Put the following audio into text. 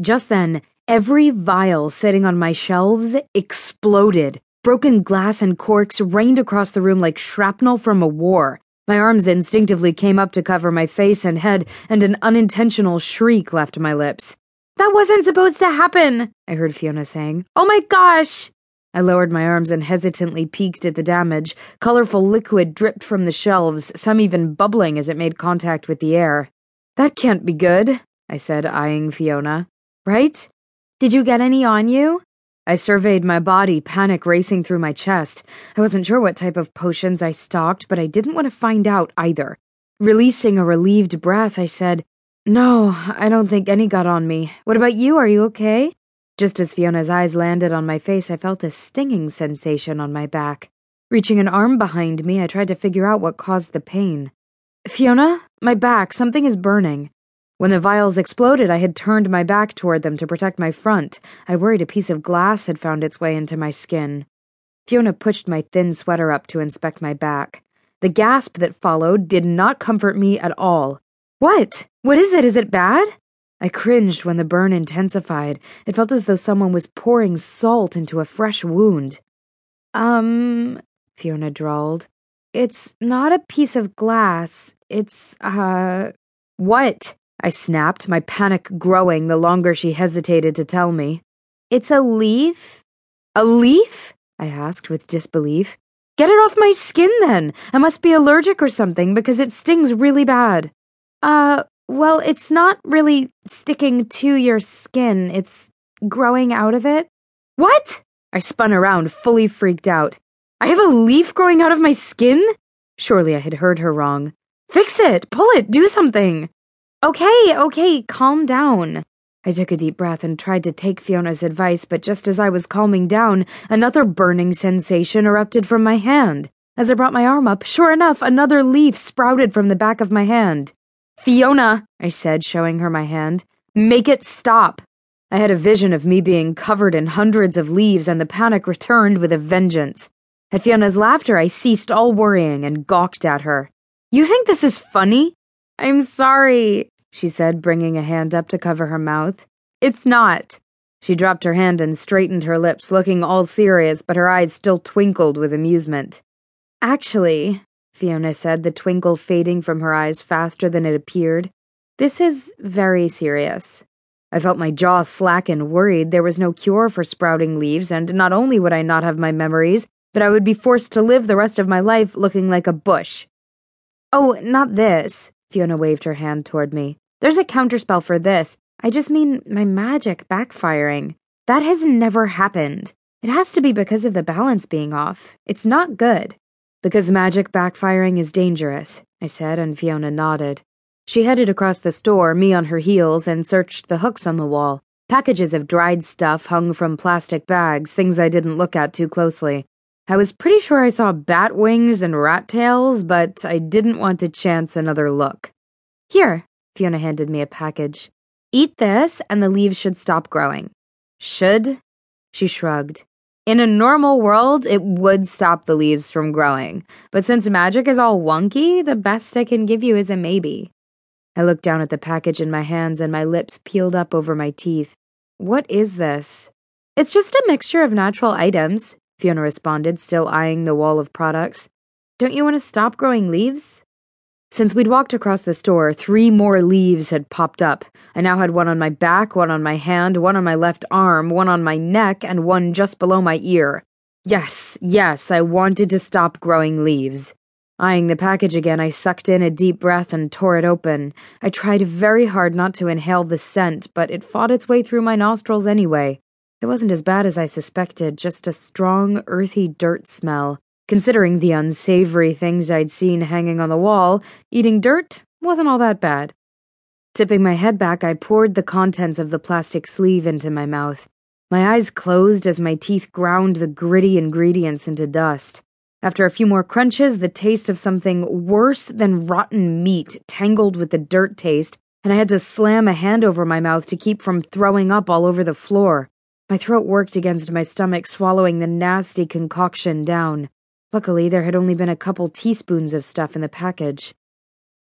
Just then, every vial sitting on my shelves exploded. Broken glass and corks rained across the room like shrapnel from a war. My arms instinctively came up to cover my face and head, and an unintentional shriek left my lips. That wasn't supposed to happen, I heard Fiona saying. Oh my gosh! I lowered my arms and hesitantly peeked at the damage. Colorful liquid dripped from the shelves, some even bubbling as it made contact with the air. That can't be good, I said, eyeing Fiona. Right? Did you get any on you? I surveyed my body, panic racing through my chest. I wasn't sure what type of potions I stocked, but I didn't want to find out either. Releasing a relieved breath, I said, No, I don't think any got on me. What about you? Are you okay? Just as Fiona's eyes landed on my face, I felt a stinging sensation on my back. Reaching an arm behind me, I tried to figure out what caused the pain. Fiona, my back, something is burning. When the vials exploded, I had turned my back toward them to protect my front. I worried a piece of glass had found its way into my skin. Fiona pushed my thin sweater up to inspect my back. The gasp that followed did not comfort me at all. What? What is it? Is it bad? I cringed when the burn intensified. It felt as though someone was pouring salt into a fresh wound. Um, Fiona drawled. It's not a piece of glass. It's, uh. What? I snapped, my panic growing the longer she hesitated to tell me. It's a leaf? A leaf? I asked with disbelief. Get it off my skin then. I must be allergic or something because it stings really bad. Uh, well, it's not really sticking to your skin, it's growing out of it. What? I spun around, fully freaked out. I have a leaf growing out of my skin? Surely I had heard her wrong. Fix it! Pull it! Do something! Okay, okay, calm down. I took a deep breath and tried to take Fiona's advice, but just as I was calming down, another burning sensation erupted from my hand. As I brought my arm up, sure enough, another leaf sprouted from the back of my hand. Fiona, I said, showing her my hand, make it stop. I had a vision of me being covered in hundreds of leaves, and the panic returned with a vengeance. At Fiona's laughter, I ceased all worrying and gawked at her. You think this is funny? I'm sorry, she said, bringing a hand up to cover her mouth. It's not. She dropped her hand and straightened her lips, looking all serious, but her eyes still twinkled with amusement. Actually, Fiona said, the twinkle fading from her eyes faster than it appeared. This is very serious. I felt my jaw slacken, worried there was no cure for sprouting leaves, and not only would I not have my memories, but I would be forced to live the rest of my life looking like a bush. Oh, not this. Fiona waved her hand toward me. There's a counterspell for this. I just mean my magic backfiring. That has never happened. It has to be because of the balance being off. It's not good. Because magic backfiring is dangerous, I said, and Fiona nodded. She headed across the store, me on her heels, and searched the hooks on the wall. Packages of dried stuff hung from plastic bags, things I didn't look at too closely. I was pretty sure I saw bat wings and rat tails, but I didn't want to chance another look. Here, Fiona handed me a package. Eat this, and the leaves should stop growing. Should? She shrugged. In a normal world, it would stop the leaves from growing, but since magic is all wonky, the best I can give you is a maybe. I looked down at the package in my hands and my lips peeled up over my teeth. What is this? It's just a mixture of natural items, Fiona responded, still eyeing the wall of products. Don't you want to stop growing leaves? Since we'd walked across the store, three more leaves had popped up. I now had one on my back, one on my hand, one on my left arm, one on my neck, and one just below my ear. Yes, yes, I wanted to stop growing leaves. Eyeing the package again, I sucked in a deep breath and tore it open. I tried very hard not to inhale the scent, but it fought its way through my nostrils anyway. It wasn't as bad as I suspected, just a strong, earthy dirt smell. Considering the unsavory things I'd seen hanging on the wall, eating dirt wasn't all that bad. Tipping my head back, I poured the contents of the plastic sleeve into my mouth. My eyes closed as my teeth ground the gritty ingredients into dust. After a few more crunches, the taste of something worse than rotten meat tangled with the dirt taste, and I had to slam a hand over my mouth to keep from throwing up all over the floor. My throat worked against my stomach, swallowing the nasty concoction down. Luckily, there had only been a couple teaspoons of stuff in the package.